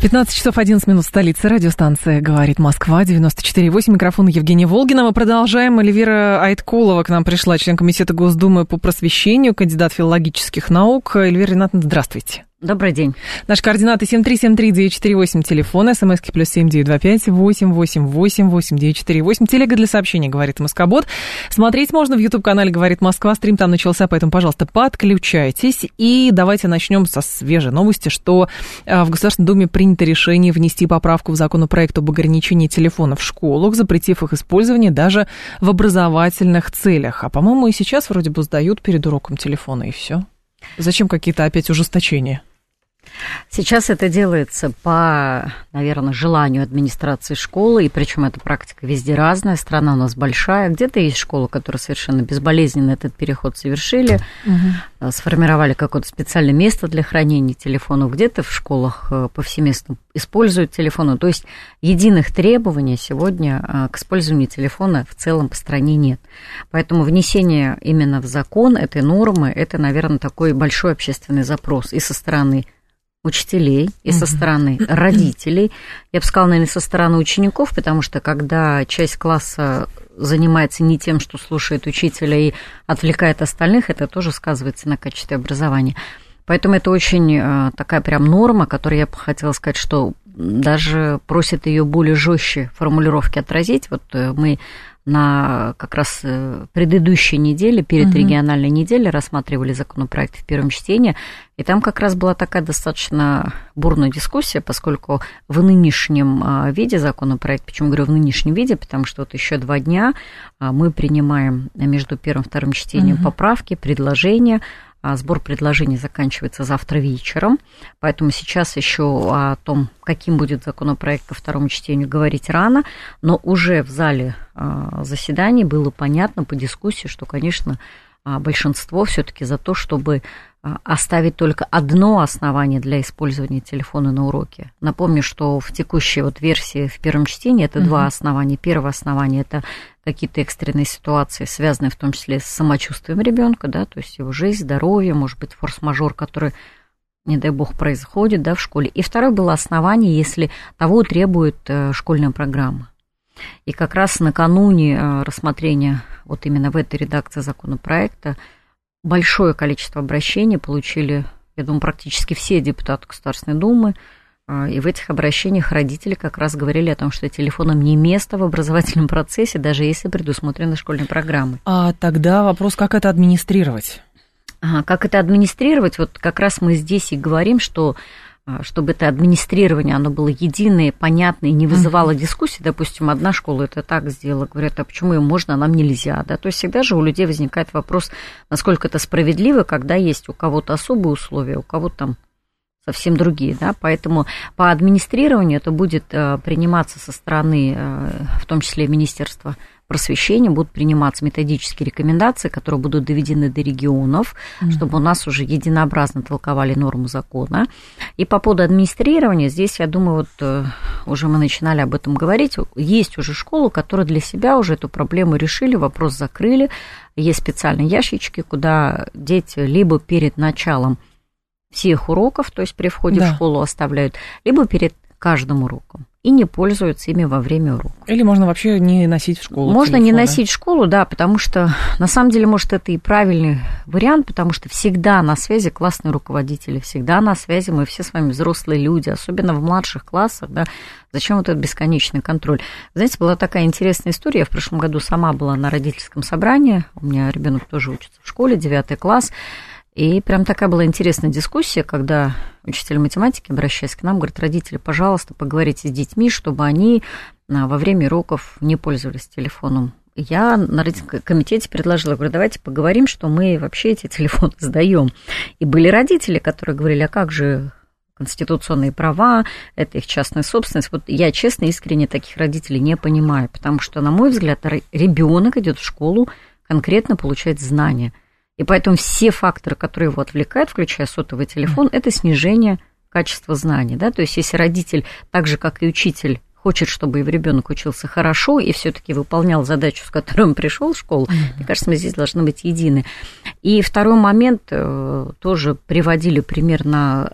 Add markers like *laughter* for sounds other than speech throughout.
15 часов 11 минут столицы. Радиостанция «Говорит Москва», 94,8. Микрофон Евгения Волгина. Мы продолжаем. Эльвира Айткулова к нам пришла, член Комитета Госдумы по просвещению, кандидат филологических наук. Эльвира Ринатовна, здравствуйте. Добрый день. Наши координаты 7373948, телефон, смски плюс 7925 888 8948. Телега для сообщений, говорит Москобот. Смотреть можно в YouTube-канале «Говорит Москва». Стрим там начался, поэтому, пожалуйста, подключайтесь. И давайте начнем со свежей новости, что а, в Государственной Думе принято решение внести поправку в законопроект об ограничении телефонов в школах, запретив их использование даже в образовательных целях. А, по-моему, и сейчас вроде бы сдают перед уроком телефона, и все. Зачем какие-то опять ужесточения? Сейчас это делается по, наверное, желанию администрации школы, и причем эта практика везде разная, страна у нас большая. Где-то есть школы, которые совершенно безболезненно этот переход совершили, угу. сформировали какое-то специальное место для хранения телефонов, где-то в школах э, повсеместно используют телефоны. То есть единых требований сегодня э, к использованию телефона в целом по стране нет. Поэтому внесение именно в закон этой нормы, это, наверное, такой большой общественный запрос и со стороны учителей и со стороны родителей. Я бы сказала, наверное, со стороны учеников, потому что когда часть класса занимается не тем, что слушает учителя и отвлекает остальных, это тоже сказывается на качестве образования. Поэтому это очень э, такая прям норма, которую я бы хотела сказать, что даже просит ее более жестче формулировки отразить. Вот э, мы на как раз э, предыдущей неделе, перед угу. региональной неделей, рассматривали законопроект в первом чтении, и там как раз была такая достаточно бурная дискуссия, поскольку в нынешнем а, виде законопроект, почему говорю в нынешнем виде, потому что вот еще два дня а, мы принимаем между первым и вторым чтением угу. поправки, предложения, сбор предложений заканчивается завтра вечером, поэтому сейчас еще о том, каким будет законопроект ко второму чтению, говорить рано, но уже в зале а, заседаний было понятно по дискуссии, что, конечно, а, большинство все-таки за то, чтобы а, оставить только одно основание для использования телефона на уроке. Напомню, что в текущей вот версии в первом чтении это угу. два основания. Первое основание это какие-то экстренные ситуации, связанные в том числе с самочувствием ребенка, да, то есть его жизнь, здоровье, может быть, форс-мажор, который не дай бог, происходит да, в школе. И второе было основание, если того требует э, школьная программа. И как раз накануне э, рассмотрения вот именно в этой редакции законопроекта большое количество обращений получили, я думаю, практически все депутаты Государственной Думы, а, и в этих обращениях родители как раз говорили о том, что телефоном не место в образовательном процессе, даже если предусмотрены школьные программы. А тогда вопрос, как это администрировать? А, как это администрировать? Вот как раз мы здесь и говорим, что чтобы это администрирование, оно было единое, понятное, не вызывало дискуссий. Допустим, одна школа это так сделала, говорят, а почему им можно, а нам нельзя, да? То есть всегда же у людей возникает вопрос, насколько это справедливо, когда есть у кого-то особые условия, у кого-то там совсем другие, да, поэтому по администрированию это будет э, приниматься со стороны, э, в том числе Министерства просвещения, будут приниматься методические рекомендации, которые будут доведены до регионов, mm-hmm. чтобы у нас уже единообразно толковали норму закона. И по поводу администрирования, здесь, я думаю, вот э, уже мы начинали об этом говорить, есть уже школы, которые для себя уже эту проблему решили, вопрос закрыли, есть специальные ящички, куда дети либо перед началом всех уроков, то есть при входе да. в школу оставляют, либо перед каждым уроком и не пользуются ими во время урока. Или можно вообще не носить в школу. Можно телефон, не носить в школу, да, потому что на самом деле, может, это и правильный вариант, потому что всегда на связи классные руководители, всегда на связи мы все с вами взрослые люди, особенно в младших классах, да, зачем вот этот бесконечный контроль. Знаете, была такая интересная история, я в прошлом году сама была на родительском собрании, у меня ребенок тоже учится в школе, девятый класс, и прям такая была интересная дискуссия, когда учитель математики, обращаясь к нам, говорит, родители, пожалуйста, поговорите с детьми, чтобы они а, во время уроков не пользовались телефоном. Я на родительском комитете предложила, говорю, давайте поговорим, что мы вообще эти телефоны *laughs* сдаем. И были родители, которые говорили, а как же конституционные права, это их частная собственность. Вот я, честно, искренне таких родителей не понимаю, потому что, на мой взгляд, ребенок идет в школу конкретно получать знания. И поэтому все факторы, которые его отвлекают, включая сотовый телефон, это снижение качества знаний. Да? То есть если родитель, так же, как и учитель, хочет, чтобы его ребенок учился хорошо и все-таки выполнял задачу, с которой он пришел в школу, mm-hmm. мне кажется, мы здесь должны быть едины. И второй момент э, тоже приводили пример на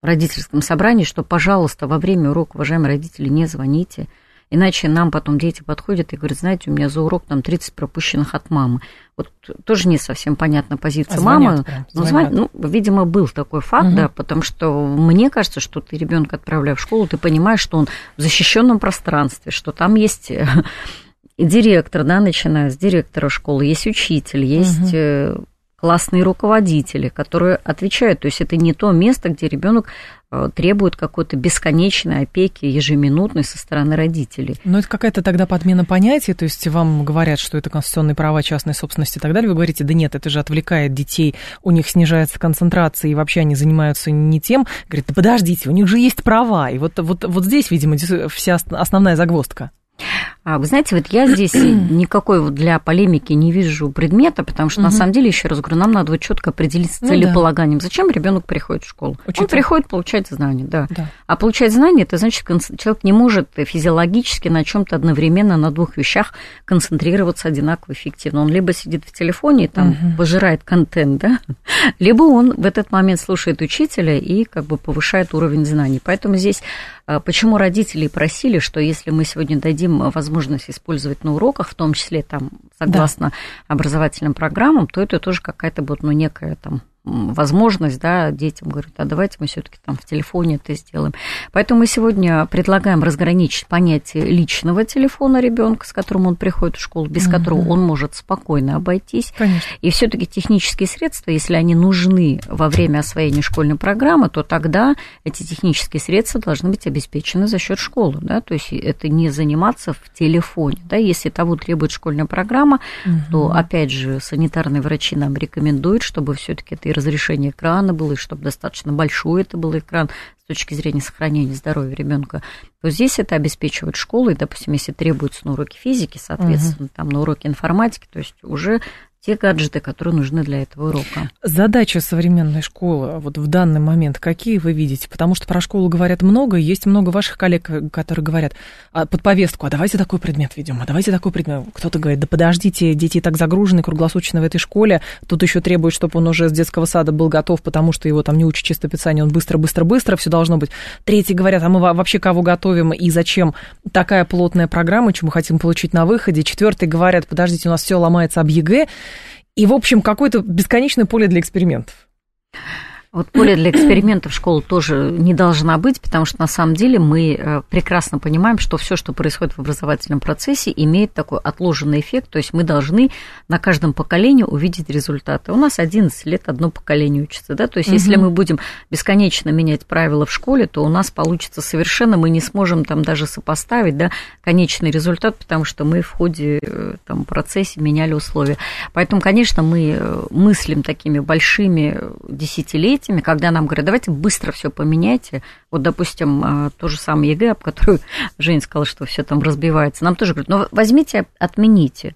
родительском собрании, что, пожалуйста, во время урока, уважаемые родители, не звоните, Иначе нам потом дети подходят и говорят, знаете, у меня за урок там 30 пропущенных от мамы. Вот тоже не совсем понятна позиция а мамы. Но звонят. Ну, видимо, был такой факт, угу. да, потому что мне кажется, что ты ребенка отправляешь в школу, ты понимаешь, что он в защищенном пространстве, что там есть *laughs* директор, да, начиная с директора школы, есть учитель, есть угу классные руководители, которые отвечают. То есть это не то место, где ребенок э, требует какой-то бесконечной опеки ежеминутной со стороны родителей. Но это какая-то тогда подмена понятия, то есть вам говорят, что это конституционные права частной собственности и так далее, вы говорите, да нет, это же отвлекает детей, у них снижается концентрация, и вообще они занимаются не тем. Говорит, да подождите, у них же есть права. И вот, вот, вот здесь, видимо, вся основная загвоздка. А, вы знаете, вот я здесь *clears throat* никакой вот для полемики не вижу предмета, потому что угу. на самом деле, еще раз говорю, нам надо вот четко определиться с целеполаганием. Ну, да. Зачем ребенок приходит в школу? Учитель. Он приходит получать знания, да. да. А получать знания, это значит, человек не может физиологически на чем-то одновременно на двух вещах концентрироваться одинаково эффективно. Он либо сидит в телефоне и там угу. пожирает контент, да, *laughs* либо он в этот момент слушает учителя и как бы повышает уровень знаний. Поэтому здесь а, почему родители просили, что если мы сегодня дадим возможность использовать на уроках, в том числе там согласно да. образовательным программам, то это тоже какая-то вот, ну, некая там возможность, да, детям говорят, а давайте мы все-таки там в телефоне это сделаем. Поэтому мы сегодня предлагаем разграничить понятие личного телефона ребенка, с которым он приходит в школу, без угу. которого он может спокойно обойтись. Конечно. И все-таки технические средства, если они нужны во время освоения школьной программы, то тогда эти технические средства должны быть обеспечены за счет школы, да, то есть это не заниматься в телефоне, да, если того требует школьная программа, угу. то опять же санитарные врачи нам рекомендуют, чтобы все-таки это разрешение экрана было, и чтобы достаточно большой это был экран с точки зрения сохранения здоровья ребенка, то здесь это обеспечивает школа, и, допустим, если требуется на уроки физики, соответственно, угу. там на уроки информатики, то есть уже те гаджеты, которые нужны для этого урока. Задача современной школы вот в данный момент какие вы видите? Потому что про школу говорят много, и есть много ваших коллег, которые говорят а, под повестку, а давайте такой предмет ведем, а давайте такой предмет. Кто-то говорит, да подождите, дети так загружены круглосуточно в этой школе, тут еще требует, чтобы он уже с детского сада был готов, потому что его там не учат чистописание, он быстро-быстро-быстро, все должно быть. Третьи говорят, а мы вообще кого готовим и зачем такая плотная программа, мы хотим получить на выходе. Четвертые говорят, подождите, у нас все ломается об ЕГЭ. И, в общем, какое-то бесконечное поле для экспериментов. Вот поле для экспериментов школы тоже не должна быть, потому что на самом деле мы э, прекрасно понимаем, что все, что происходит в образовательном процессе, имеет такой отложенный эффект, то есть мы должны на каждом поколении увидеть результаты. У нас 11 лет одно поколение учится, да, то есть угу. если мы будем бесконечно менять правила в школе, то у нас получится совершенно, мы не сможем там даже сопоставить, да, конечный результат, потому что мы в ходе э, там процессе меняли условия. Поэтому, конечно, мы э, мыслим такими большими десятилетиями, этими, когда нам говорят, давайте быстро все поменяйте. Вот, допустим, а, то же самое ЕГЭ, об которую *laughs* Женя сказала, что все там разбивается. Нам тоже говорят, ну, возьмите, отмените.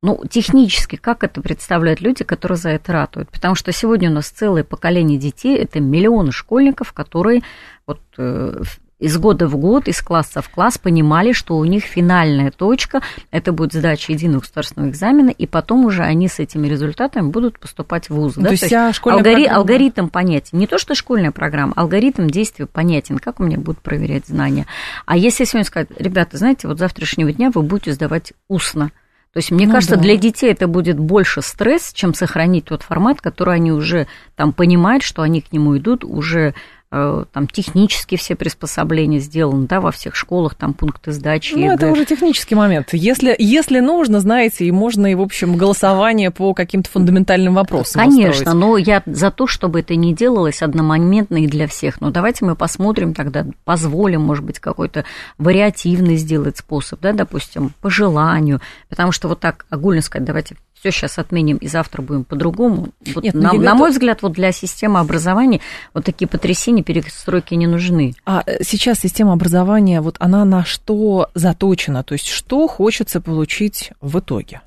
Ну, технически, как это представляют люди, которые за это ратуют? Потому что сегодня у нас целое поколение детей, это миллионы школьников, которые вот э, из года в год, из класса в класс понимали, что у них финальная точка, это будет сдача единого государственного экзамена, и потом уже они с этими результатами будут поступать в вуз. Ну, да? То есть, то есть алгори... алгоритм понятен. Не то, что школьная программа, алгоритм действия понятен, как у меня будут проверять знания. А если сегодня сказать, ребята, знаете, вот завтрашнего дня вы будете сдавать устно, то есть, мне ну, кажется, да. для детей это будет больше стресс, чем сохранить тот формат, который они уже там понимают, что они к нему идут, уже там технически все приспособления сделаны, да, во всех школах, там пункты сдачи. Ну, это уже технический момент. Если, если нужно, знаете, и можно, и, в общем, голосование по каким-то фундаментальным вопросам Конечно, устроить. но я за то, чтобы это не делалось одномоментно и для всех. Но давайте мы посмотрим тогда, позволим, может быть, какой-то вариативный сделать способ, да, допустим, по желанию, потому что вот так огульно сказать, давайте все сейчас отменим и завтра будем по-другому. Вот Нет, ну, на, на мой взгляд, вот для системы образования вот такие потрясения образования перестройки не нужны. А э, сейчас система образования, вот она на что заточена? То есть что хочется получить в итоге?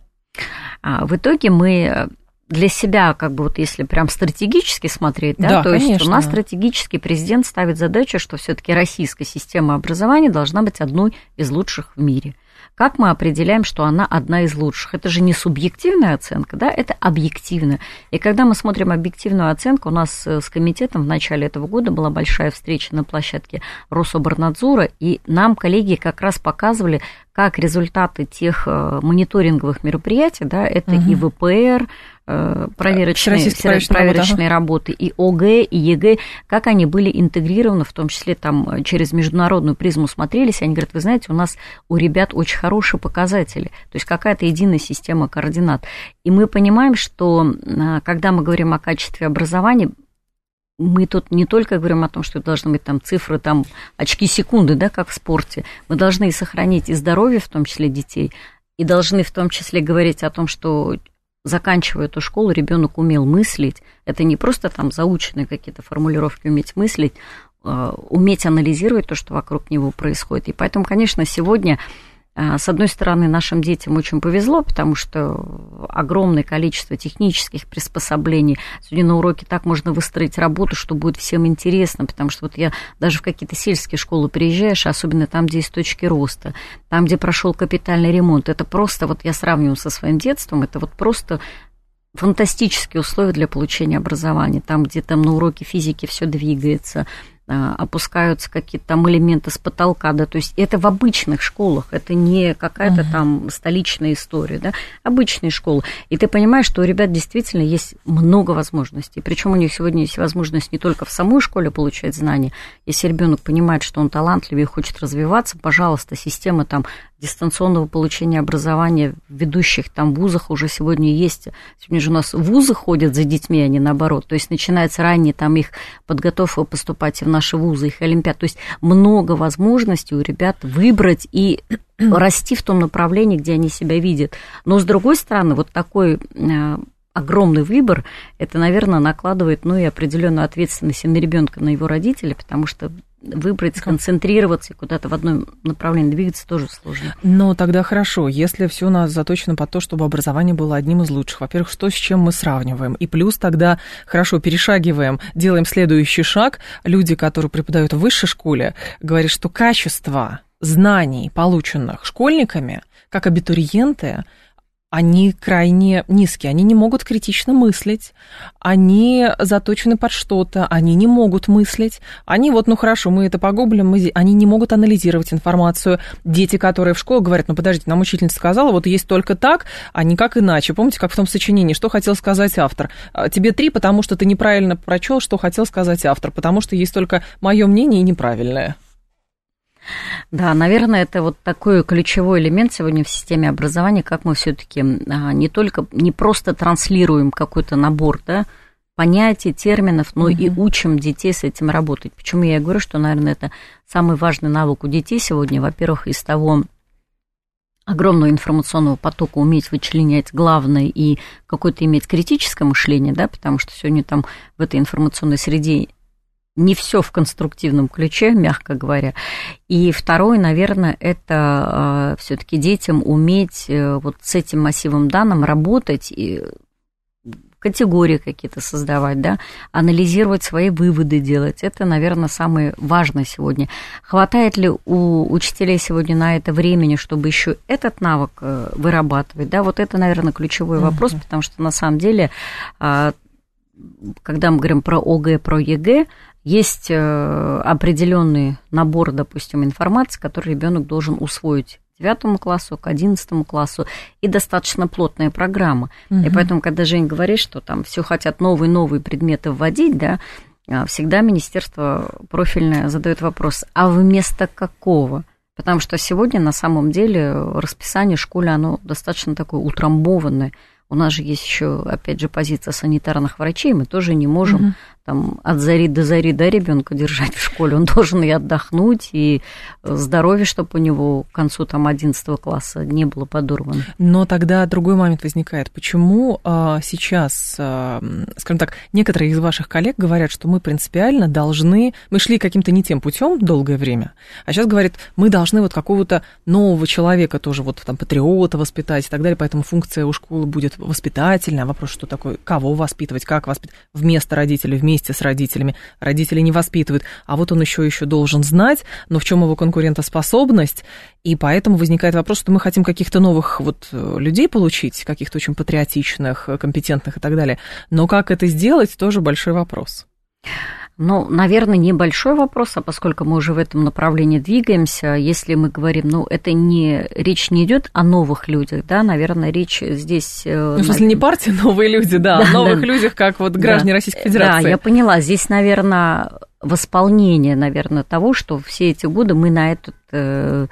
А, в итоге мы для себя, как бы вот если прям стратегически смотреть, да, да то конечно. есть у нас стратегический президент ставит задачу, что все-таки российская система образования должна быть одной из лучших в мире. Как мы определяем, что она одна из лучших? Это же не субъективная оценка, да, это объективная. И когда мы смотрим объективную оценку, у нас э, с комитетом в начале этого года была большая встреча на площадке Рособорнадзора, и нам коллеги как раз показывали, как результаты тех э, мониторинговых мероприятий, да, это угу. и ВПР, Э, проверочные, проверочные работы, и ОГЭ, и ЕГЭ, как они были интегрированы, в том числе там через международную призму смотрелись, они говорят, вы знаете, у нас у ребят очень хорошие показатели, то есть какая-то единая система координат. И мы понимаем, что э, когда мы говорим о качестве образования, мы тут не только говорим о том, что должны быть там цифры, там очки секунды, да, как в спорте. Мы должны сохранить и здоровье, в том числе детей, и должны в том числе говорить о том, что заканчивая эту школу, ребенок умел мыслить. Это не просто там заученные какие-то формулировки уметь мыслить, а, уметь анализировать то, что вокруг него происходит. И поэтому, конечно, сегодня с одной стороны, нашим детям очень повезло, потому что огромное количество технических приспособлений. Сегодня на уроке так можно выстроить работу, что будет всем интересно, потому что вот я даже в какие-то сельские школы приезжаешь, особенно там, где есть точки роста, там, где прошел капитальный ремонт, это просто, вот я сравниваю со своим детством, это вот просто фантастические условия для получения образования. Там, где там на уроке физики все двигается, а, опускаются какие-то там элементы с потолка, да, то есть это в обычных школах, это не какая-то uh-huh. там столичная история, да, обычные школы. И ты понимаешь, что у ребят действительно есть много возможностей, причем у них сегодня есть возможность не только в самой школе получать знания, если ребенок понимает, что он талантливый и хочет развиваться, пожалуйста, система там дистанционного получения образования в ведущих там вузах уже сегодня есть. Сегодня же у нас вузы ходят за детьми, а не наоборот. То есть начинается ранее там их подготовка поступать в наши вузы, их олимпиад. То есть много возможностей у ребят выбрать и *clears throat* расти в том направлении, где они себя видят. Но с другой стороны, вот такой э, огромный выбор, это, наверное, накладывает, ну, и определенную ответственность и на ребенка, на его родителей, потому что выбрать, сконцентрироваться и куда-то в одном направлении двигаться тоже сложно. Но тогда хорошо, если все у нас заточено под то, чтобы образование было одним из лучших. Во-первых, что с чем мы сравниваем? И плюс тогда хорошо перешагиваем, делаем следующий шаг. Люди, которые преподают в высшей школе, говорят, что качество знаний, полученных школьниками, как абитуриенты, они крайне низкие, они не могут критично мыслить, они заточены под что-то, они не могут мыслить, они вот, ну хорошо, мы это погуглим, мы... они не могут анализировать информацию. Дети, которые в школе говорят, ну подождите, нам учительница сказала, вот есть только так, а никак иначе. Помните, как в том сочинении, что хотел сказать автор? «А, тебе три, потому что ты неправильно прочел, что хотел сказать автор, потому что есть только мое мнение и неправильное. Да, наверное, это вот такой ключевой элемент сегодня в системе образования, как мы все-таки а, не только, не просто транслируем какой-то набор, да, понятий, терминов, но mm-hmm. и учим детей с этим работать. Почему я говорю, что, наверное, это самый важный навык у детей сегодня, во-первых, из того огромного информационного потока уметь вычленять главное и какое-то иметь критическое мышление, да, потому что сегодня там в этой информационной среде не все в конструктивном ключе, мягко говоря. И второе, наверное, это э, все-таки детям уметь э, вот с этим массивом данных работать и категории какие-то создавать, да, анализировать свои выводы делать. Это, наверное, самое важное сегодня. Хватает ли у учителей сегодня на это времени, чтобы еще этот навык э, вырабатывать, да, вот это, наверное, ключевой вопрос, uh-huh. потому что на самом деле, а, когда мы говорим про ОГЭ, про ЕГЭ, есть э, определенный набор, допустим, информации, который ребенок должен усвоить к девятому классу, к одиннадцатому классу, и достаточно плотная программа. Угу. И поэтому, когда Жень говорит, что там все хотят новые-новые предметы вводить, да, а, всегда министерство профильное задает вопрос, а вместо какого? Потому что сегодня на самом деле расписание школы, оно достаточно такое утрамбованное. У нас же есть еще, опять же, позиция санитарных врачей, мы тоже не можем, угу. Там, от зари до зари, да, ребенка держать в школе, он должен и отдохнуть, и здоровье, чтобы у него к концу там 11 класса не было подорвано. Но тогда другой момент возникает. Почему а, сейчас, а, скажем так, некоторые из ваших коллег говорят, что мы принципиально должны, мы шли каким-то не тем путем долгое время, а сейчас говорят, мы должны вот какого-то нового человека тоже вот там патриота воспитать и так далее, поэтому функция у школы будет воспитательная. Вопрос, что такое, кого воспитывать, как воспитывать, вместо родителей, вместе с родителями. Родители не воспитывают, а вот он еще еще должен знать, но в чем его конкурентоспособность, и поэтому возникает вопрос, что мы хотим каких-то новых вот людей получить, каких-то очень патриотичных, компетентных и так далее. Но как это сделать, тоже большой вопрос. Ну, наверное, небольшой вопрос, а поскольку мы уже в этом направлении двигаемся, если мы говорим, ну, это не, речь не идет о новых людях, да, наверное, речь здесь... Э, ну, в смысле, не партия «Новые люди», да, *laughs* да о новых да, людях, как вот граждане да, Российской Федерации. Да, я поняла, здесь, наверное, восполнение, наверное, того, что все эти годы мы на этот э,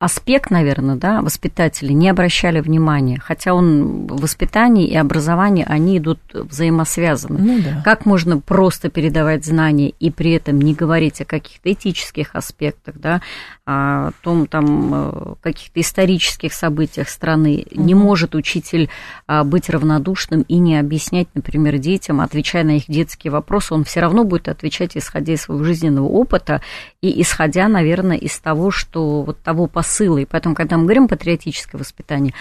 аспект, наверное, да, воспитатели не обращали внимания, хотя он воспитание и образование, они идут взаимосвязаны. Ну, да. Как можно просто передавать знания и при этом не говорить о каких-то этических аспектах, да, о том, там, э, каких-то исторических событиях страны. Угу. Не может учитель а, быть равнодушным и не объяснять, например, детям, отвечая на их детские вопросы, он все равно будет отвечать, исходя из своего жизненного опыта и исходя, наверное, из того, что вот того посыла, посылы. И поэтому, когда мы говорим патриотическое воспитание,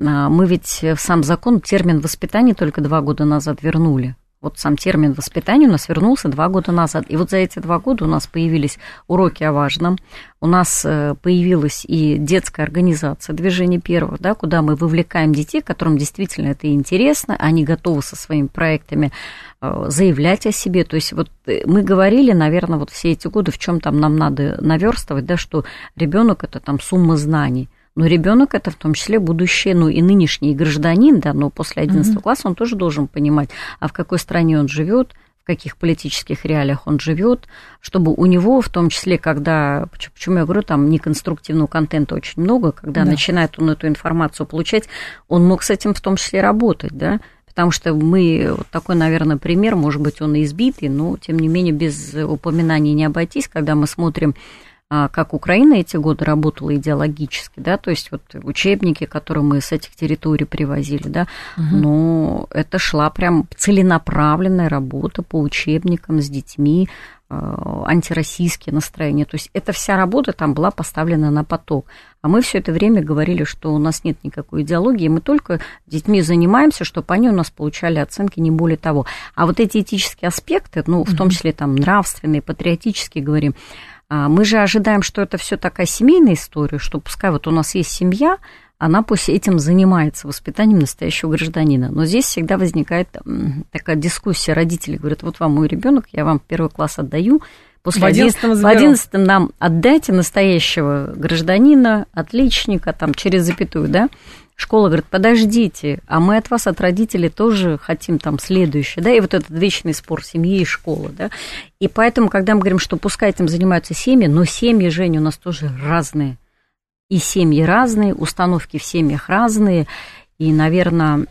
а, мы ведь в сам закон термин воспитания только два года назад вернули. Вот сам термин воспитания у нас вернулся два года назад. И вот за эти два года у нас появились уроки о важном, у нас э, появилась и детская организация движения первого, да, куда мы вовлекаем детей, которым действительно это интересно, они готовы со своими проектами э, заявлять о себе. То есть вот э, мы говорили, наверное, вот все эти годы, в чем там нам надо наверстывать, да, что ребенок это там сумма знаний. Но ребенок это в том числе будущее, ну и нынешний гражданин, да, но после 11 mm-hmm. класса он тоже должен понимать, а в какой стране он живет, в каких политических реалиях он живет, чтобы у него, в том числе, когда, почему я говорю, там неконструктивного контента очень много, когда да. начинает он эту информацию получать, он мог с этим в том числе работать, да, потому что мы, вот такой, наверное, пример, может быть, он и избитый, но, тем не менее, без упоминаний не обойтись, когда мы смотрим как Украина эти годы работала идеологически, да, то есть вот учебники, которые мы с этих территорий привозили, да, угу. но это шла прям целенаправленная работа по учебникам с детьми, а, антироссийские настроения. То есть эта вся работа там была поставлена на поток. А мы все это время говорили, что у нас нет никакой идеологии, мы только детьми занимаемся, чтобы они у нас получали оценки, не более того. А вот эти этические аспекты, ну, в том числе там нравственные, патриотические, говорим, а мы же ожидаем, что это все такая семейная история, что пускай вот у нас есть семья, она пусть этим занимается, воспитанием настоящего гражданина. Но здесь всегда возникает такая дискуссия. Родители говорят, вот вам мой ребенок, я вам первый класс отдаю, После в 11 в 11 нам отдайте настоящего гражданина, отличника, там, через запятую, да? Школа говорит, подождите, а мы от вас, от родителей, тоже хотим там следующее, да, и вот этот вечный спор семьи и школы, да. И поэтому, когда мы говорим, что пускай этим занимаются семьи, но семьи, Женя, у нас тоже разные. И семьи разные, установки в семьях разные, и, наверное,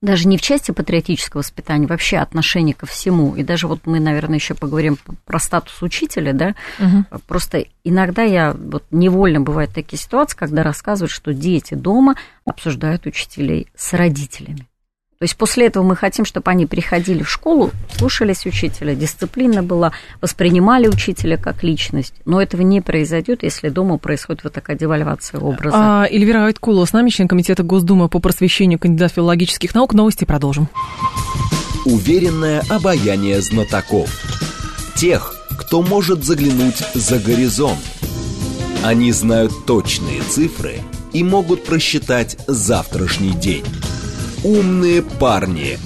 даже не в части патриотического воспитания, вообще отношение ко всему. И даже вот мы, наверное, еще поговорим про статус учителя, да. Угу. Просто иногда я вот невольно бывают такие ситуации, когда рассказывают, что дети дома обсуждают учителей с родителями. То есть после этого мы хотим, чтобы они приходили в школу, слушались учителя, дисциплина была, воспринимали учителя как личность. Но этого не произойдет, если дома происходит вот такая девальвация образа. А, Эльвира Айткулова с нами, член комитета Госдумы по просвещению кандидат филологических наук. Новости продолжим. Уверенное обаяние знатоков. Тех, кто может заглянуть за горизонт. Они знают точные цифры и могут просчитать завтрашний день. «Умные парни».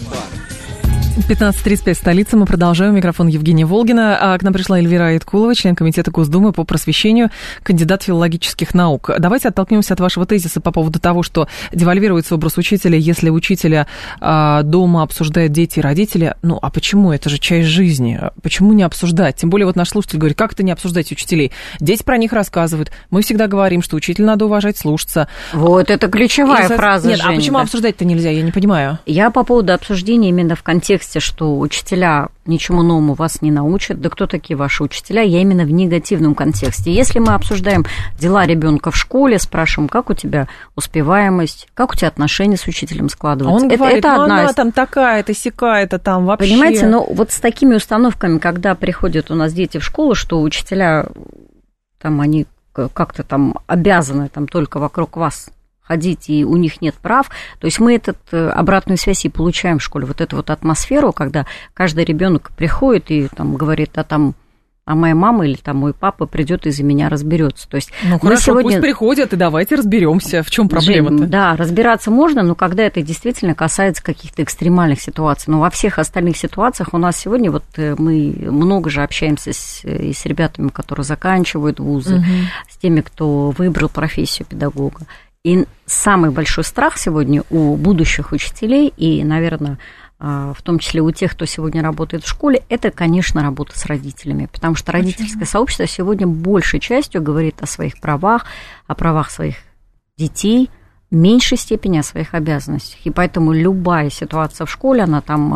15.35, столица. Мы продолжаем. Микрофон Евгения Волгина. А к нам пришла Эльвира Айткулова, член Комитета Госдумы по просвещению, кандидат филологических наук. Давайте оттолкнемся от вашего тезиса по поводу того, что девальвируется образ учителя, если учителя а, дома обсуждают дети и родители. Ну, а почему? Это же часть жизни. Почему не обсуждать? Тем более вот наш слушатель говорит, как это не обсуждать учителей? Дети про них рассказывают. Мы всегда говорим, что учитель надо уважать, слушаться. Вот, это ключевая и, фраза, Нет, а Жень, а почему да. обсуждать-то нельзя? Я не понимаю. Я по поводу обсуждения именно в контексте контексте, что учителя ничему новому вас не научат. Да кто такие ваши учителя? Я именно в негативном контексте. Если мы обсуждаем дела ребенка в школе, спрашиваем, как у тебя успеваемость, как у тебя отношения с учителем складываются. Он это, говорит, это ну, одна она из... там такая-то, сякая-то там вообще. Понимаете, но вот с такими установками, когда приходят у нас дети в школу, что учителя там они как-то там обязаны там только вокруг вас ходить, и у них нет прав. То есть мы этот э, обратную связь и получаем в школе, вот эту вот атмосферу, когда каждый ребенок приходит и там говорит, а там а моя мама или там мой папа придет и за меня разберется. То есть ну хорошо, сегодня... пусть приходят и давайте разберемся, в чем проблема-то. Да, разбираться можно, но когда это действительно касается каких-то экстремальных ситуаций. Но во всех остальных ситуациях у нас сегодня вот э, мы много же общаемся с, э, и с ребятами, которые заканчивают вузы, угу. с теми, кто выбрал профессию педагога. И самый большой страх сегодня у будущих учителей и, наверное, а, в том числе у тех, кто сегодня работает в школе, это, конечно, работа с родителями, потому что родительское Почему? сообщество сегодня большей частью говорит о своих правах, о правах своих детей, в меньшей степени о своих обязанностях. И поэтому любая ситуация в школе, она там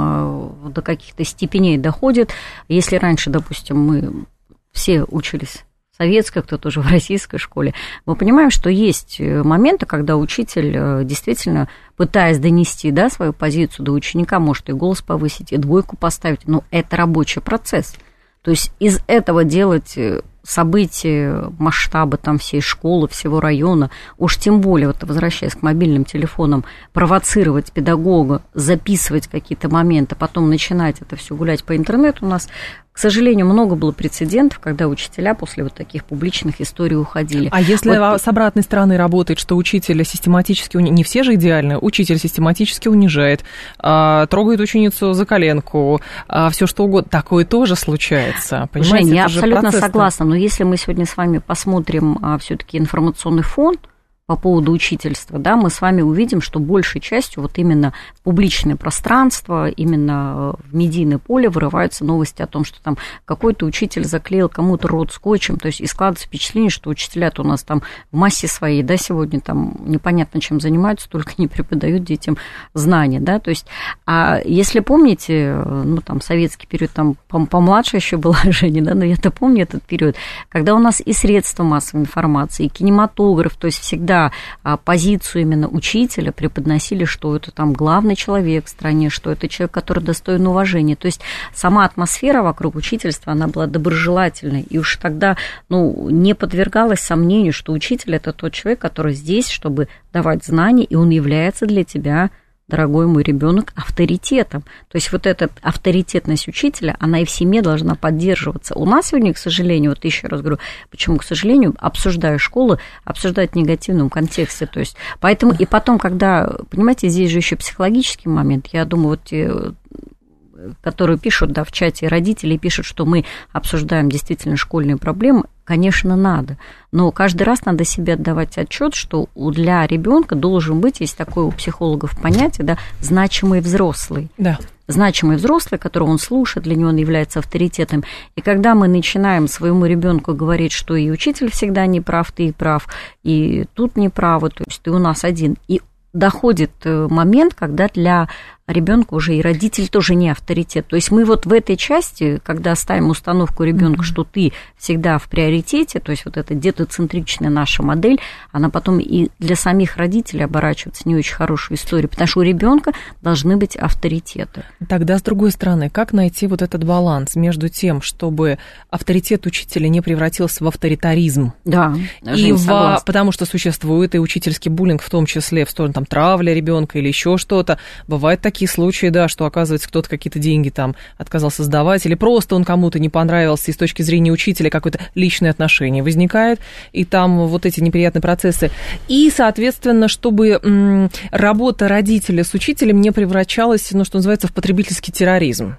э, до каких-то степеней доходит. Если раньше, допустим, мы все учились советской, кто-то уже в российской школе, мы понимаем, что есть э, моменты, когда учитель э, действительно, пытаясь донести да, свою позицию до ученика, может и голос повысить, и двойку поставить, но это рабочий процесс. То есть из этого делать э, события масштаба там всей школы, всего района, уж тем более, вот возвращаясь к мобильным телефонам, провоцировать педагога, записывать какие-то моменты, потом начинать это все гулять по интернету, у нас к сожалению, много было прецедентов, когда учителя после вот таких публичных историй уходили. А если вот... с обратной стороны работает, что учитель систематически, не все же идеально, учитель систематически унижает, а, трогает ученицу за коленку, а, все что угодно, такое тоже случается. Понимаете, Жень, я абсолютно согласна, но если мы сегодня с вами посмотрим а, все-таки информационный фон, по поводу учительства, да, мы с вами увидим, что большей частью вот именно в публичное пространство, именно в медийное поле вырываются новости о том, что там какой-то учитель заклеил кому-то рот скотчем, то есть и складывается впечатление, что учителя-то у нас там в массе своей, да, сегодня там непонятно чем занимаются, только не преподают детям знания, да, то есть, а если помните, ну, там, советский период, там, помладше еще была *laughs* Женя, да, но я-то помню этот период, когда у нас и средства массовой информации, и кинематограф, то есть всегда всегда позицию именно учителя преподносили, что это там главный человек в стране, что это человек, который достоин уважения. То есть сама атмосфера вокруг учительства, она была доброжелательной. И уж тогда ну, не подвергалось сомнению, что учитель это тот человек, который здесь, чтобы давать знания, и он является для тебя дорогой мой ребенок, авторитетом. То есть вот эта авторитетность учителя, она и в семье должна поддерживаться. У нас сегодня, к сожалению, вот еще раз говорю, почему, к сожалению, обсуждая школу, обсуждать в негативном контексте. То есть, поэтому и потом, когда, понимаете, здесь же еще психологический момент, я думаю, вот которые пишут да, в чате родители, пишут, что мы обсуждаем действительно школьные проблемы, Конечно, надо. Но каждый раз надо себе отдавать отчет, что для ребенка должен быть, есть такое у психологов понятие, да, значимый взрослый. Да. Значимый взрослый, которого он слушает, для него он является авторитетом. И когда мы начинаем своему ребенку говорить, что и учитель всегда не прав, ты прав, и тут не правы, то есть ты у нас один, и доходит э, момент, когда для ребенка уже и родитель тоже не авторитет. То есть мы вот в этой части, когда ставим установку ребенка, mm-hmm. что ты всегда в приоритете, то есть вот эта детоцентричная наша модель, она потом и для самих родителей оборачивается не очень хорошей историей, потому что у ребенка должны быть авторитеты. Тогда, с другой стороны, как найти вот этот баланс между тем, чтобы авторитет учителя не превратился в авторитаризм? Да, и в, потому что существует и учительский буллинг, в том числе в сторону там травля ребенка или еще что-то. Бывают такие такие случаи, да, что, оказывается, кто-то какие-то деньги там отказался сдавать, или просто он кому-то не понравился, и с точки зрения учителя какое-то личное отношение возникает, и там вот эти неприятные процессы. И, соответственно, чтобы м, работа родителя с учителем не превращалась, ну, что называется, в потребительский терроризм.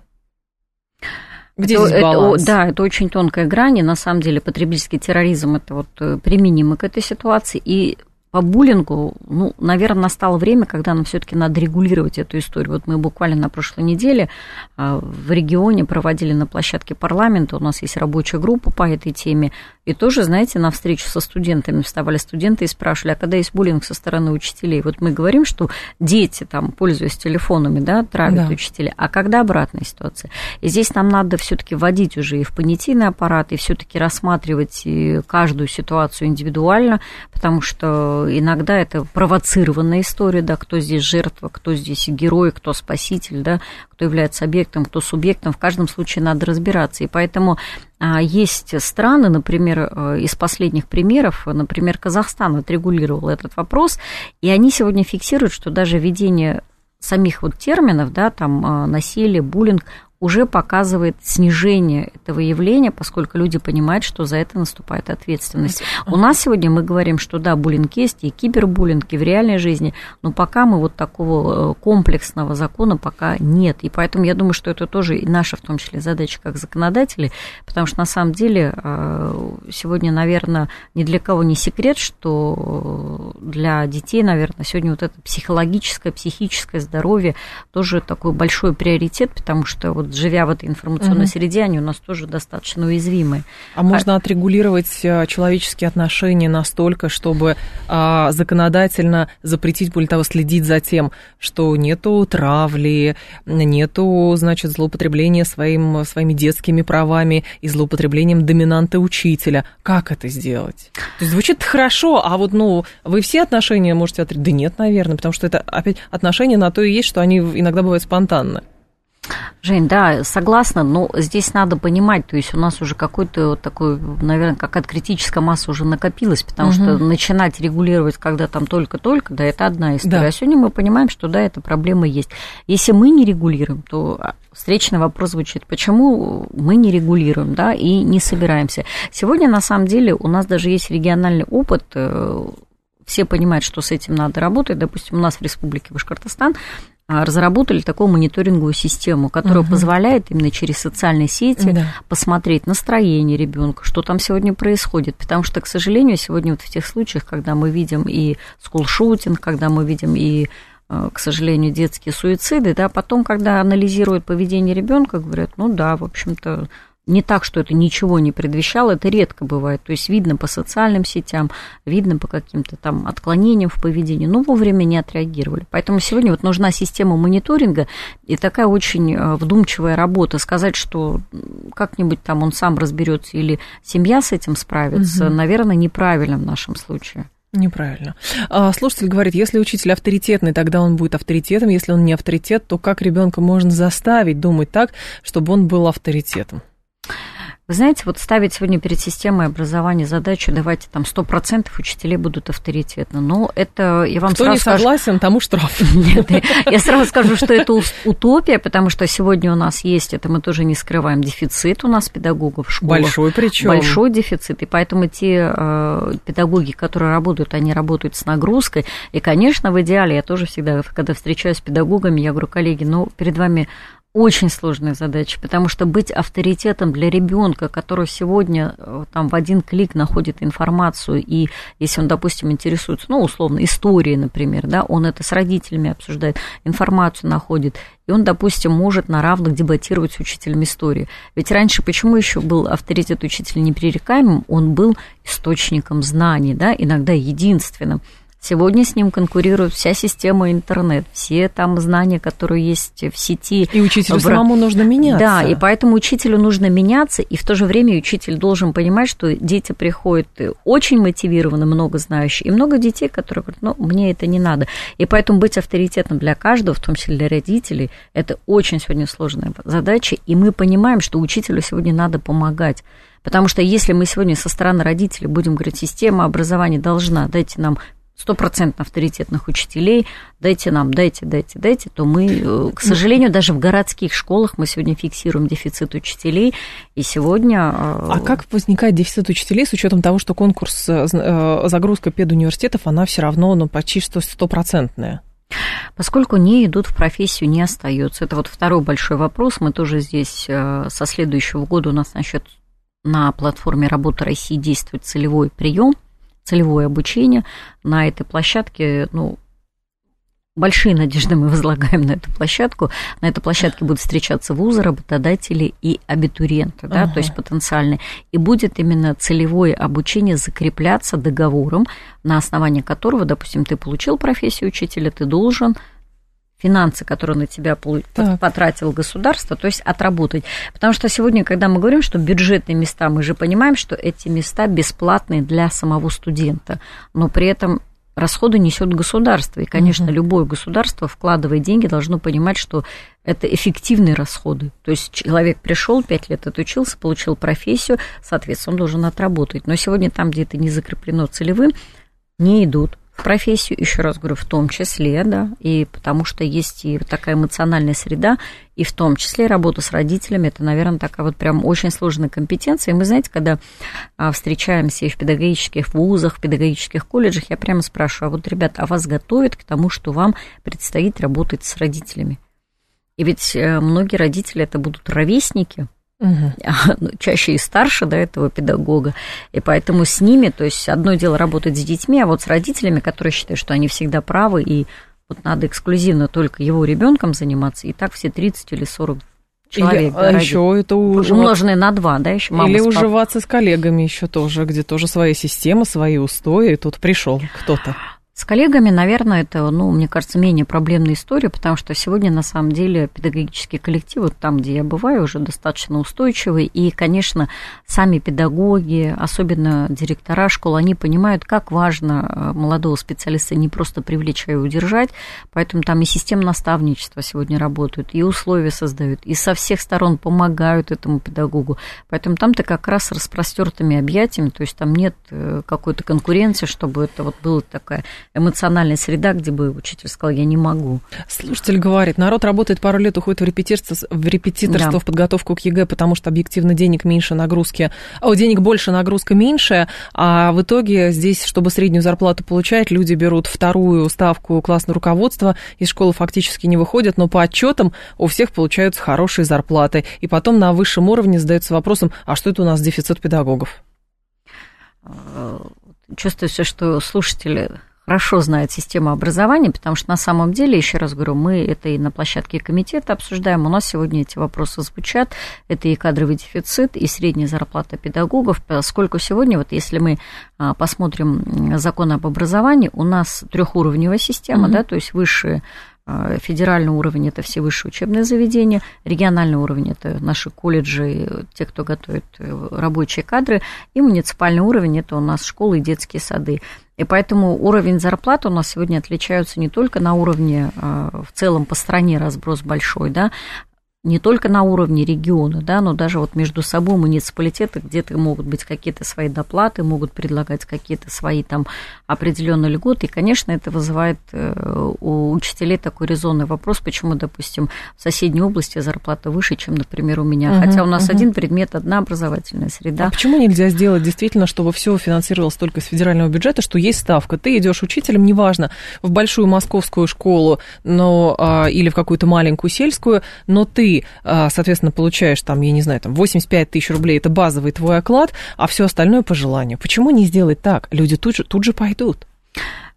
Где это, здесь баланс? Это, да, это очень тонкая грань, и на самом деле потребительский терроризм это вот э, применимо к этой ситуации, и по буллингу, ну, наверное, настало время, когда нам все-таки надо регулировать эту историю. Вот мы буквально на прошлой неделе а, в регионе проводили на площадке парламента, у нас есть рабочая группа по этой теме, и тоже, знаете, на встречу со студентами вставали студенты и спрашивали, а когда есть буллинг со стороны учителей? Вот мы говорим, что дети, там, пользуясь телефонами, да, травят да. учителей, а когда обратная ситуация? И здесь нам надо все-таки вводить уже и в понятийный аппарат, и все-таки рассматривать каждую ситуацию индивидуально, потому что иногда это провоцированная история, да, кто здесь жертва, кто здесь герой, кто спаситель, да, кто является объектом, кто субъектом, в каждом случае надо разбираться. И поэтому а, есть страны, например, э, из последних примеров, например, Казахстан отрегулировал этот вопрос, и они сегодня фиксируют, что даже введение самих вот терминов, да, там а, насилие, буллинг, уже показывает снижение этого явления, поскольку люди понимают, что за это наступает ответственность. У нас сегодня мы говорим, что да, буллинг есть, и кибербуллинг, и в реальной жизни, но пока мы вот такого э, комплексного закона пока нет. И поэтому я думаю, что это тоже и наша, в том числе, задача как законодателей, потому что на самом деле э, сегодня, наверное, ни для кого не секрет, что для детей, наверное, сегодня вот это психологическое, психическое здоровье тоже такой большой приоритет, потому что вот вот живя в этой информационной угу. среде, они у нас тоже достаточно уязвимы. А, а можно отрегулировать э, человеческие отношения настолько, чтобы а, законодательно запретить, более того, следить за тем, что нету травли, нету, значит, злоупотребления своим, своими детскими правами и злоупотреблением доминанта учителя. Как это сделать? То есть звучит хорошо, а вот, ну, вы все отношения можете отрегулировать? Да нет, наверное, потому что это опять отношения на то и есть, что они иногда бывают спонтанны. Жень, да, согласна, но здесь надо понимать, то есть у нас уже какой-то вот такой, наверное, какая-то критическая масса уже накопилась, потому угу. что начинать регулировать, когда там только-только, да, это одна история. Да. А сегодня мы понимаем, что да, эта проблема есть. Если мы не регулируем, то а, встречный вопрос звучит, почему мы не регулируем, да, и не собираемся. Сегодня, на самом деле, у нас даже есть региональный опыт, э, все понимают, что с этим надо работать. Допустим, у нас в Республике Башкортостан разработали такую мониторинговую систему, которая угу. позволяет именно через социальные сети да. посмотреть настроение ребенка, что там сегодня происходит. Потому что, к сожалению, сегодня вот в тех случаях, когда мы видим и скулшутинг, когда мы видим и а, к сожалению, детские суициды, да, потом, когда анализируют поведение ребенка, говорят, ну да, в общем-то, не так, что это ничего не предвещало, это редко бывает. То есть видно по социальным сетям, видно по каким-то там отклонениям в поведении, но вовремя не отреагировали. Поэтому сегодня вот нужна система мониторинга и такая очень э, вдумчивая работа. Сказать, что как-нибудь там он сам разберется или семья с этим справится, угу. наверное, неправильно в нашем случае. Неправильно. А, слушатель говорит, если учитель авторитетный, тогда он будет авторитетом. Если он не авторитет, то как ребенка можно заставить думать так, чтобы он был авторитетом? Вы знаете, вот ставить сегодня перед системой образования задачу, давайте там 100% учителей будут авторитетны. Но это, я вам Кто сразу не согласен, скажу... тому штраф. *laughs* Нет, я сразу скажу, что это утопия, потому что сегодня у нас есть, это мы тоже не скрываем, дефицит у нас педагогов в школах. Большой причем. Большой дефицит. И поэтому те э, педагоги, которые работают, они работают с нагрузкой. И, конечно, в идеале, я тоже всегда, когда встречаюсь с педагогами, я говорю, коллеги, ну, перед вами очень сложная задача, потому что быть авторитетом для ребенка, который сегодня э, там в один клик находит информацию, и если он, допустим, интересуется, ну, условно, историей, например, да, он это с родителями обсуждает, информацию находит, и он, допустим, может на равных дебатировать с учителем истории. Ведь раньше почему еще был авторитет учителя непререкаемым? Он был источником знаний, да, иногда единственным. Сегодня с ним конкурирует вся система интернет, все там знания, которые есть в сети. И учителю в... самому нужно меняться. Да, и поэтому учителю нужно меняться, и в то же время учитель должен понимать, что дети приходят очень мотивированы, много знающие, и много детей, которые говорят, ну, мне это не надо. И поэтому быть авторитетом для каждого, в том числе для родителей, это очень сегодня сложная задача, и мы понимаем, что учителю сегодня надо помогать. Потому что если мы сегодня со стороны родителей будем говорить, система образования должна, дайте нам стопроцентно авторитетных учителей, дайте нам, дайте, дайте, дайте, то мы, э, к сожалению, даже в городских школах мы сегодня фиксируем дефицит учителей, и сегодня... Э, а как возникает дефицит учителей с учетом того, что конкурс э, загрузка педуниверситетов, она все равно ну, почти что стопроцентная? Поскольку не идут в профессию, не остается. Это вот второй большой вопрос. Мы тоже здесь со следующего года у нас насчет на платформе «Работа России» действует целевой прием – целевое обучение на этой площадке, ну, большие надежды мы возлагаем на эту площадку. На этой площадке будут встречаться вузы, работодатели и абитуриенты, да, ага. то есть потенциальные. И будет именно целевое обучение закрепляться договором, на основании которого, допустим, ты получил профессию учителя, ты должен финансы, которые на тебя потратил государство, то есть отработать. Потому что сегодня, когда мы говорим, что бюджетные места, мы же понимаем, что эти места бесплатные для самого студента, но при этом расходы несет государство. И, конечно, угу. любое государство, вкладывая деньги, должно понимать, что это эффективные расходы. То есть человек пришел, пять лет отучился, получил профессию, соответственно, он должен отработать. Но сегодня там, где это не закреплено целевым, не идут в профессию, еще раз говорю, в том числе, да, и потому что есть и такая эмоциональная среда, и в том числе работа с родителями, это, наверное, такая вот прям очень сложная компетенция. И мы, знаете, когда а, встречаемся и в педагогических вузах, в педагогических колледжах, я прямо спрашиваю, а вот, ребята, а вас готовят к тому, что вам предстоит работать с родителями? И ведь э, многие родители это будут ровесники, Угу. *laughs* чаще и старше до этого педагога. И поэтому с ними, то есть одно дело работать с детьми, а вот с родителями, которые считают, что они всегда правы, и вот надо эксклюзивно только его ребенком заниматься, и так все 30 или 40 человек. Или, а еще это уже умноженное на два, да, еще мама Или с уживаться с коллегами еще тоже, где тоже своя система, свои устои, и тут пришел кто-то. С коллегами, наверное, это, ну, мне кажется, менее проблемная история, потому что сегодня, на самом деле, педагогический коллектив, вот там, где я бываю, уже достаточно устойчивый, и, конечно, сами педагоги, особенно директора школ, они понимают, как важно э, молодого специалиста не просто привлечь, а и удержать, поэтому там и система наставничества сегодня работают, и условия создают, и со всех сторон помогают этому педагогу, поэтому там-то как раз с распростертыми объятиями, то есть там нет э, какой-то конкуренции, чтобы это вот было такая эмоциональная среда, где бы учитель сказал, я не могу. Слушатель говорит, народ работает пару лет, уходит в репетиторство, в, репетиторство, да. в подготовку к ЕГЭ, потому что объективно денег меньше, нагрузки, о, денег больше, нагрузка меньше, а в итоге здесь, чтобы среднюю зарплату получать, люди берут вторую ставку классного руководства, из школы фактически не выходят, но по отчетам у всех получаются хорошие зарплаты. И потом на высшем уровне задаются вопросом, а что это у нас дефицит педагогов? Чувствуется, что слушатели хорошо знает систему образования, потому что на самом деле, еще раз говорю, мы это и на площадке комитета обсуждаем, у нас сегодня эти вопросы звучат, это и кадровый дефицит, и средняя зарплата педагогов, поскольку сегодня, вот если мы а, посмотрим закон об образовании, у нас трехуровневая система, mm-hmm. да, то есть высшие Федеральный уровень – это все высшие учебные заведения, региональный уровень – это наши колледжи, те, кто готовит э, рабочие кадры, и муниципальный уровень – это у нас школы и детские сады. И поэтому уровень зарплат у нас сегодня отличаются не только на уровне а, в целом по стране разброс большой, да, не только на уровне региона, да, но даже вот между собой муниципалитеты где-то могут быть какие-то свои доплаты, могут предлагать какие-то свои там определенные льготы. И, конечно, это вызывает э, у учителей такой резонный вопрос, почему, допустим, в соседней области зарплата выше, чем, например, у меня. Угу, Хотя у нас угу. один предмет, одна образовательная среда. А почему нельзя сделать действительно, чтобы все финансировалось только из федерального бюджета, что есть ставка? Ты идешь учителем, неважно, в большую московскую школу, но, а, или в какую-то маленькую сельскую, но ты а, соответственно, получаешь там, я не знаю, там 85 тысяч рублей, это базовый твой оклад, а все остальное по желанию. Почему не сделать так? Люди тут же, тут же пойдут.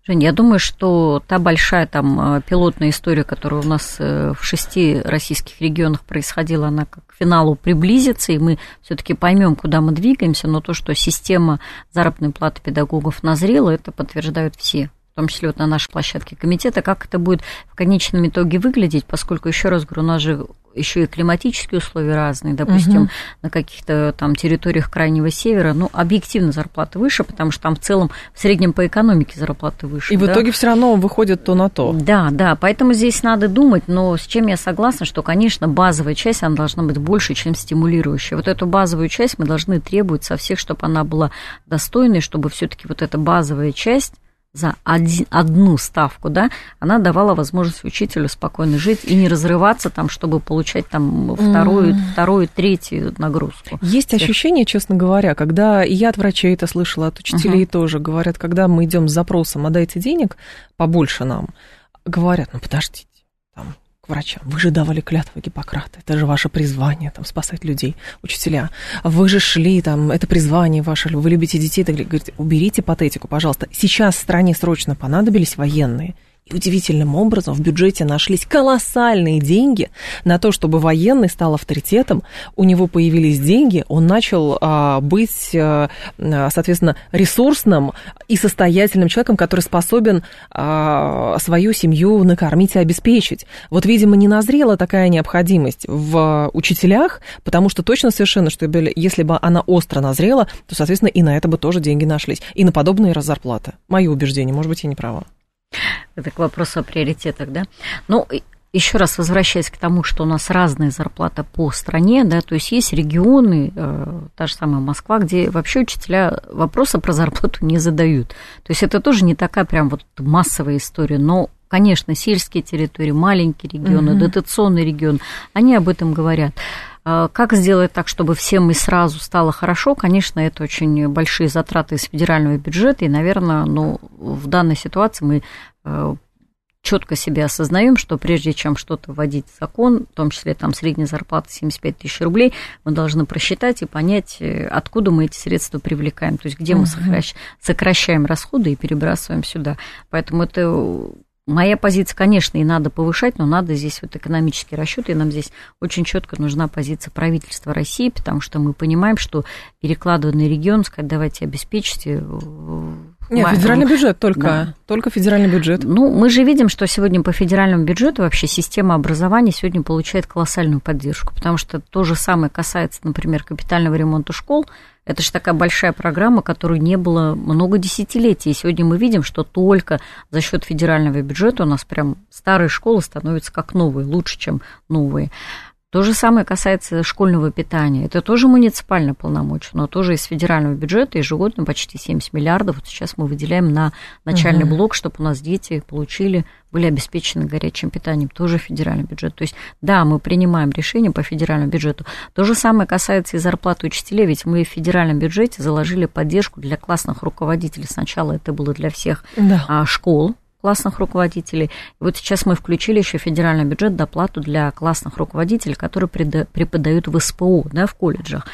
Жень, я думаю, что та большая там а, пилотная история, которая у нас э, в шести российских регионах происходила, она как к финалу приблизится, и мы все-таки поймем, куда мы двигаемся, но то, что система заработной платы педагогов назрела, это подтверждают все в том числе вот на нашей площадке комитета, как это будет в конечном итоге выглядеть, поскольку, еще раз говорю, у нас же еще и климатические условия разные, допустим, угу. на каких-то там территориях Крайнего Севера, ну, объективно зарплаты выше, потому что там в целом в среднем по экономике зарплаты выше. И да? в итоге все равно выходит то на то. Да, да, поэтому здесь надо думать, но с чем я согласна, что, конечно, базовая часть, она должна быть больше, чем стимулирующая. Вот эту базовую часть мы должны требовать со всех, чтобы она была достойной, чтобы все-таки вот эта базовая часть за один, одну ставку, да, она давала возможность учителю спокойно жить и не разрываться там, чтобы получать там вторую, mm. вторую, третью нагрузку. Есть ощущение, честно говоря, когда и я от врачей это слышала, от учителей uh-huh. тоже говорят, когда мы идем с запросом, а дайте денег побольше нам, говорят, ну подождите, там врачам. Вы же давали клятву Гиппократа. Это же ваше призвание, там, спасать людей, учителя. Вы же шли, там, это призвание ваше, вы любите детей. Так, говорите, уберите патетику, пожалуйста. Сейчас стране срочно понадобились военные – удивительным образом в бюджете нашлись колоссальные деньги на то, чтобы военный стал авторитетом, у него появились деньги, он начал а, быть, а, соответственно, ресурсным и состоятельным человеком, который способен а, свою семью накормить и обеспечить. Вот, видимо, не назрела такая необходимость в учителях, потому что точно совершенно, что если бы она остро назрела, то, соответственно, и на это бы тоже деньги нашлись, и на подобные зарплаты. Мое убеждение, может быть, я не права. Это к вопросу о приоритетах, да? Ну, еще раз возвращаясь к тому, что у нас разная зарплата по стране, да, то есть есть регионы, э, та же самая Москва, где вообще учителя вопроса про зарплату не задают. То есть это тоже не такая прям вот массовая история, но Конечно, сельские территории, маленькие регионы, угу. дотационный регион, они об этом говорят. А как сделать так, чтобы всем и сразу стало хорошо? Конечно, это очень большие затраты из федерального бюджета, и, наверное, ну, в данной ситуации мы э, четко себе осознаем, что прежде чем что-то вводить в закон, в том числе там средняя зарплата 75 тысяч рублей, мы должны просчитать и понять, э, откуда мы эти средства привлекаем, то есть где мы сокращаем расходы и перебрасываем сюда. Поэтому это Моя позиция, конечно, и надо повышать, но надо здесь вот экономические расчеты, и нам здесь очень четко нужна позиция правительства России, потому что мы понимаем, что перекладыванный регион, сказать, давайте обеспечьте нет, федеральный бюджет только, да. только федеральный бюджет. Ну, мы же видим, что сегодня по федеральному бюджету вообще система образования сегодня получает колоссальную поддержку, потому что то же самое касается, например, капитального ремонта школ. Это же такая большая программа, которую не было много десятилетий. И сегодня мы видим, что только за счет федерального бюджета у нас прям старые школы становятся как новые, лучше, чем новые. То же самое касается школьного питания. Это тоже муниципальное полномочия, но тоже из федерального бюджета ежегодно почти 70 миллиардов. Вот сейчас мы выделяем на начальный угу. блок, чтобы у нас дети получили, были обеспечены горячим питанием. Тоже федеральный бюджет. То есть, да, мы принимаем решения по федеральному бюджету. То же самое касается и зарплаты учителей, ведь мы в федеральном бюджете заложили поддержку для классных руководителей. Сначала это было для всех да. А, школ, классных руководителей. Вот сейчас мы включили еще федеральный бюджет доплату для классных руководителей, которые преподают в СПО, да, в колледжах.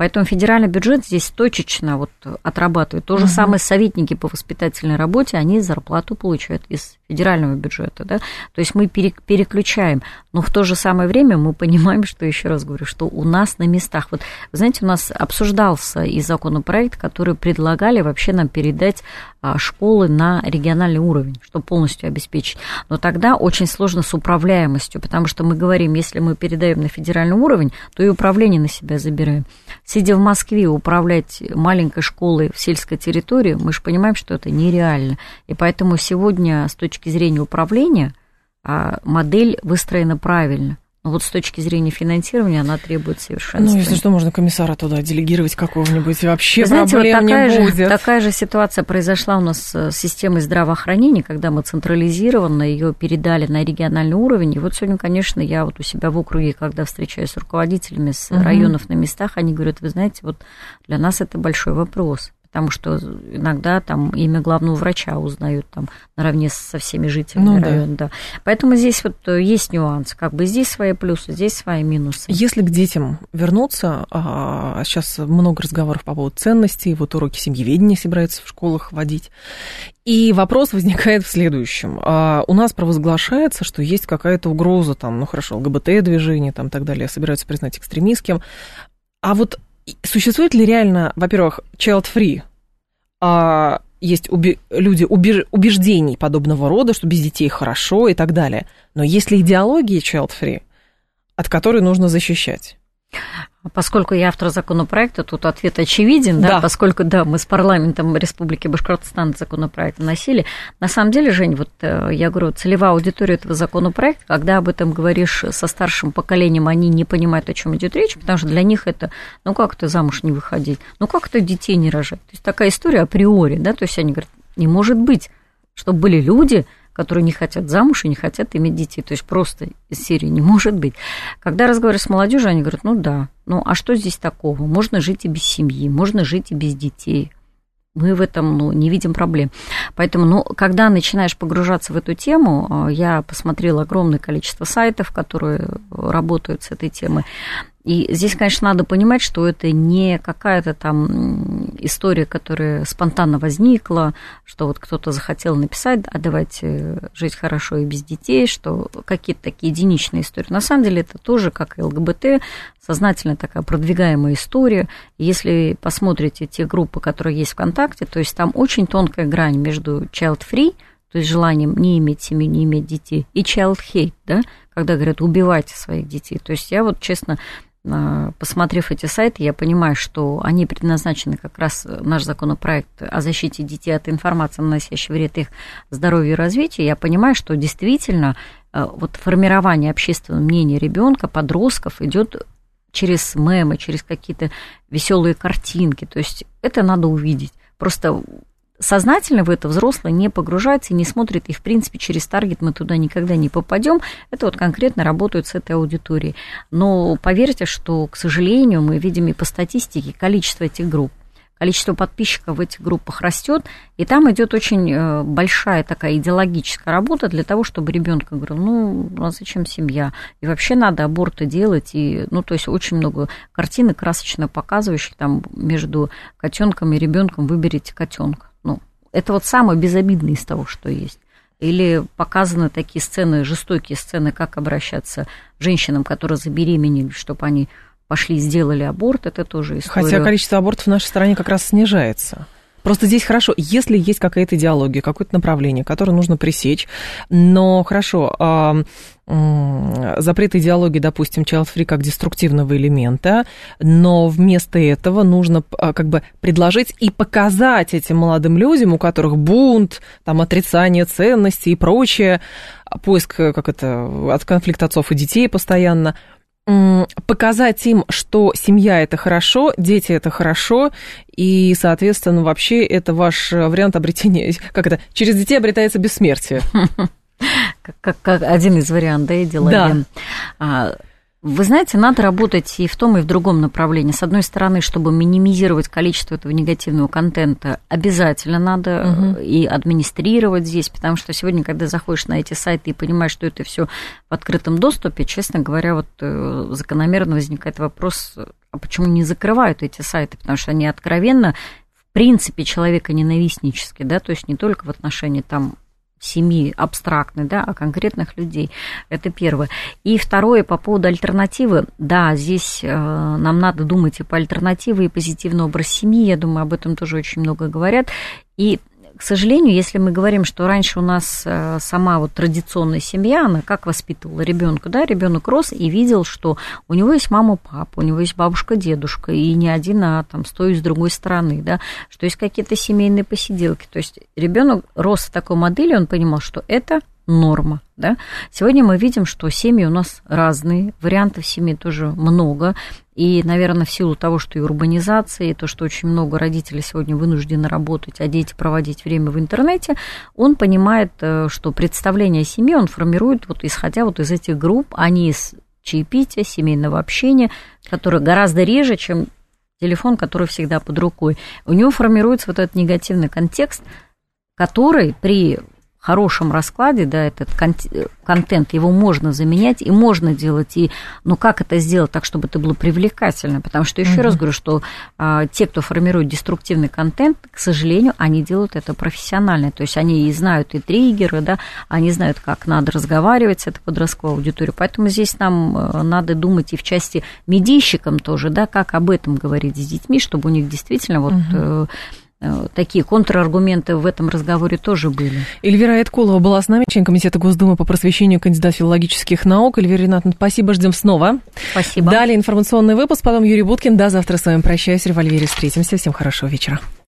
Поэтому федеральный бюджет здесь точечно вот отрабатывает. То же угу. самое советники по воспитательной работе, они зарплату получают из федерального бюджета. Да? То есть мы переключаем. Но в то же самое время мы понимаем, что, еще раз говорю, что у нас на местах, вот, вы знаете, у нас обсуждался и законопроект, который предлагали вообще нам передать а, школы на региональный уровень, чтобы полностью обеспечить. Но тогда очень сложно с управляемостью, потому что мы говорим, если мы передаем на федеральный уровень, то и управление на себя забираем сидя в Москве, управлять маленькой школой в сельской территории, мы же понимаем, что это нереально. И поэтому сегодня с точки зрения управления а, модель выстроена правильно. Но вот с точки зрения финансирования она требует совершенства. Ну, если что, можно комиссара туда делегировать какого-нибудь, вообще Знаете, проблем вот такая не же, будет. Такая же ситуация произошла у нас с системой здравоохранения, когда мы централизированно ее передали на региональный уровень. И вот сегодня, конечно, я вот у себя в округе, когда встречаюсь с руководителями с угу. районов на местах, они говорят, вы знаете, вот для нас это большой вопрос потому что иногда там имя главного врача узнают там наравне со всеми жителями ну, района. Да. да. Поэтому здесь вот э, есть нюанс, как бы здесь свои плюсы, здесь свои минусы. Если к детям вернуться, а, сейчас много разговоров по поводу ценностей, вот уроки семьеведения собираются в школах вводить. И вопрос возникает в следующем. А, у нас провозглашается, что есть какая-то угроза, там, ну хорошо, ЛГБТ-движение, там, так далее, собираются признать экстремистским. А вот существует ли реально, во-первых, child-free? А, есть уби- люди убеж- убеждений подобного рода, что без детей хорошо и так далее. Но есть ли идеология child-free, от которой нужно защищать? Поскольку я автор законопроекта, тут ответ очевиден, да, да поскольку, да, мы с парламентом Республики Башкортостан законопроект носили. На самом деле, Жень, вот э, я говорю, целевая аудитория этого законопроекта, когда об этом говоришь со старшим поколением, они не понимают, о чем идет речь, потому что для них это, ну как это замуж не выходить, ну как это детей не рожать. То есть такая история априори, да, то есть они говорят, не может быть, чтобы были люди, которые не хотят замуж и не хотят иметь детей. То есть просто из серии не может быть. Когда разговариваю с молодежью, они говорят, ну да, ну а что здесь такого? Можно жить и без семьи, можно жить и без детей. мы в этом ну, не видим проблем. Поэтому, ну, когда начинаешь погружаться в эту тему, э, я посмотрела огромное количество сайтов, которые работают с этой темой. И здесь, конечно, надо понимать, что это не какая-то там история, которая спонтанно возникла, что вот кто-то захотел написать, а давайте жить хорошо и без детей, что какие-то такие единичные истории. На самом деле это тоже, как и ЛГБТ, сознательно такая продвигаемая история. Если посмотрите те группы, которые есть ВКонтакте, то есть там очень тонкая грань между child-free, то есть желанием не иметь семью, не иметь детей, и child hate, да, когда говорят, убивайте своих детей. То есть я вот, честно, посмотрев эти сайты, я понимаю, что они предназначены как раз э, наш законопроект о защите детей от информации, наносящей вред их здоровью и развитию. Я понимаю, что действительно э, вот формирование общественного мнения ребенка, подростков идет через мемы, через какие-то веселые картинки. То есть это надо увидеть. Просто сознательно в это взрослый не погружается и не смотрит, и, в принципе, через таргет мы туда никогда не попадем. Это вот конкретно работают с этой аудиторией. Но поверьте, что, к сожалению, мы видим и по статистике количество этих групп количество подписчиков в этих группах растет, и там идет очень э, большая такая идеологическая работа для того, чтобы ребенка говорил, ну, а зачем семья? И вообще надо аборты делать, и, ну, то есть очень много картинок красочно показывающих там между котенком и ребенком выберите котенка. Ну, это вот самое безобидное из того, что есть. Или показаны такие сцены, жестокие сцены, как обращаться женщинам, которые забеременели, чтобы они пошли и сделали аборт, это тоже история. Хотя количество абортов в нашей стране как раз снижается. Просто здесь хорошо, если есть какая-то идеология, какое-то направление, которое нужно пресечь, но хорошо, э, запрет идеологии, допустим, child-free как деструктивного элемента, но вместо этого нужно а, как бы предложить и показать этим молодым людям, у которых бунт, там, отрицание ценностей и прочее, поиск как это, от конфликта отцов и детей постоянно – показать им, что семья это хорошо, дети это хорошо, и, соответственно, вообще это ваш вариант обретения, *laughs* как это, через детей обретается бессмертие. *laughs* Как, как, как один из вариантов, да, идеологии. Да. Вы знаете, надо работать и в том, и в другом направлении. С одной стороны, чтобы минимизировать количество этого негативного контента, обязательно надо угу. и администрировать здесь, потому что сегодня, когда заходишь на эти сайты и понимаешь, что это все в открытом доступе, честно говоря, вот э, закономерно возникает вопрос, а почему не закрывают эти сайты, потому что они откровенно в принципе человека ненавистнические, да, то есть не только в отношении там семьи абстрактной, да, а конкретных людей. Это первое. И второе, по поводу альтернативы. Да, здесь э, нам надо думать и по альтернативе, и позитивный образ семьи. Я думаю, об этом тоже очень много говорят. И к сожалению, если мы говорим, что раньше у нас э, сама вот традиционная семья, она как воспитывала ребенка, да, ребенок рос и видел, что у него есть мама, папа, у него есть бабушка, дедушка, и не один, а там стоит с другой стороны, да, что есть какие-то семейные посиделки. То есть ребенок рос в такой модели, он понимал, что это норма. Да? Сегодня мы видим, что семьи у нас разные, вариантов семьи тоже много. И, наверное, в силу того, что и урбанизация, и то, что очень много родителей сегодня вынуждены работать, а дети проводить время в интернете, он понимает, э, что представление о семье он формирует, вот исходя вот из этих групп, а не из чаепития, семейного общения, которое гораздо реже, чем телефон, который всегда под рукой. У него формируется вот этот негативный контекст, который при хорошем раскладе, да, этот контент, его можно заменять и можно делать. И, ну, как это сделать так, чтобы это было привлекательно? Потому что, еще угу. раз говорю, что а, те, кто формирует деструктивный контент, к сожалению, они делают это профессионально. То есть они и знают и триггеры, да, они знают, как надо разговаривать с этой подростковой аудиторией. Поэтому здесь нам э, надо думать и в части медийщикам тоже, да, как об этом говорить с детьми, чтобы у них действительно вот... Угу Э, такие контраргументы в этом разговоре тоже были. Эльвира Айткулова была с нами, член Комитета Госдумы по просвещению, кандидат филологических наук. Эльвира Ринатовна, спасибо, ждем снова. Спасибо. Далее информационный выпуск, потом Юрий Буткин. До завтра с вами прощаюсь. Револьвере встретимся. Всем хорошего вечера.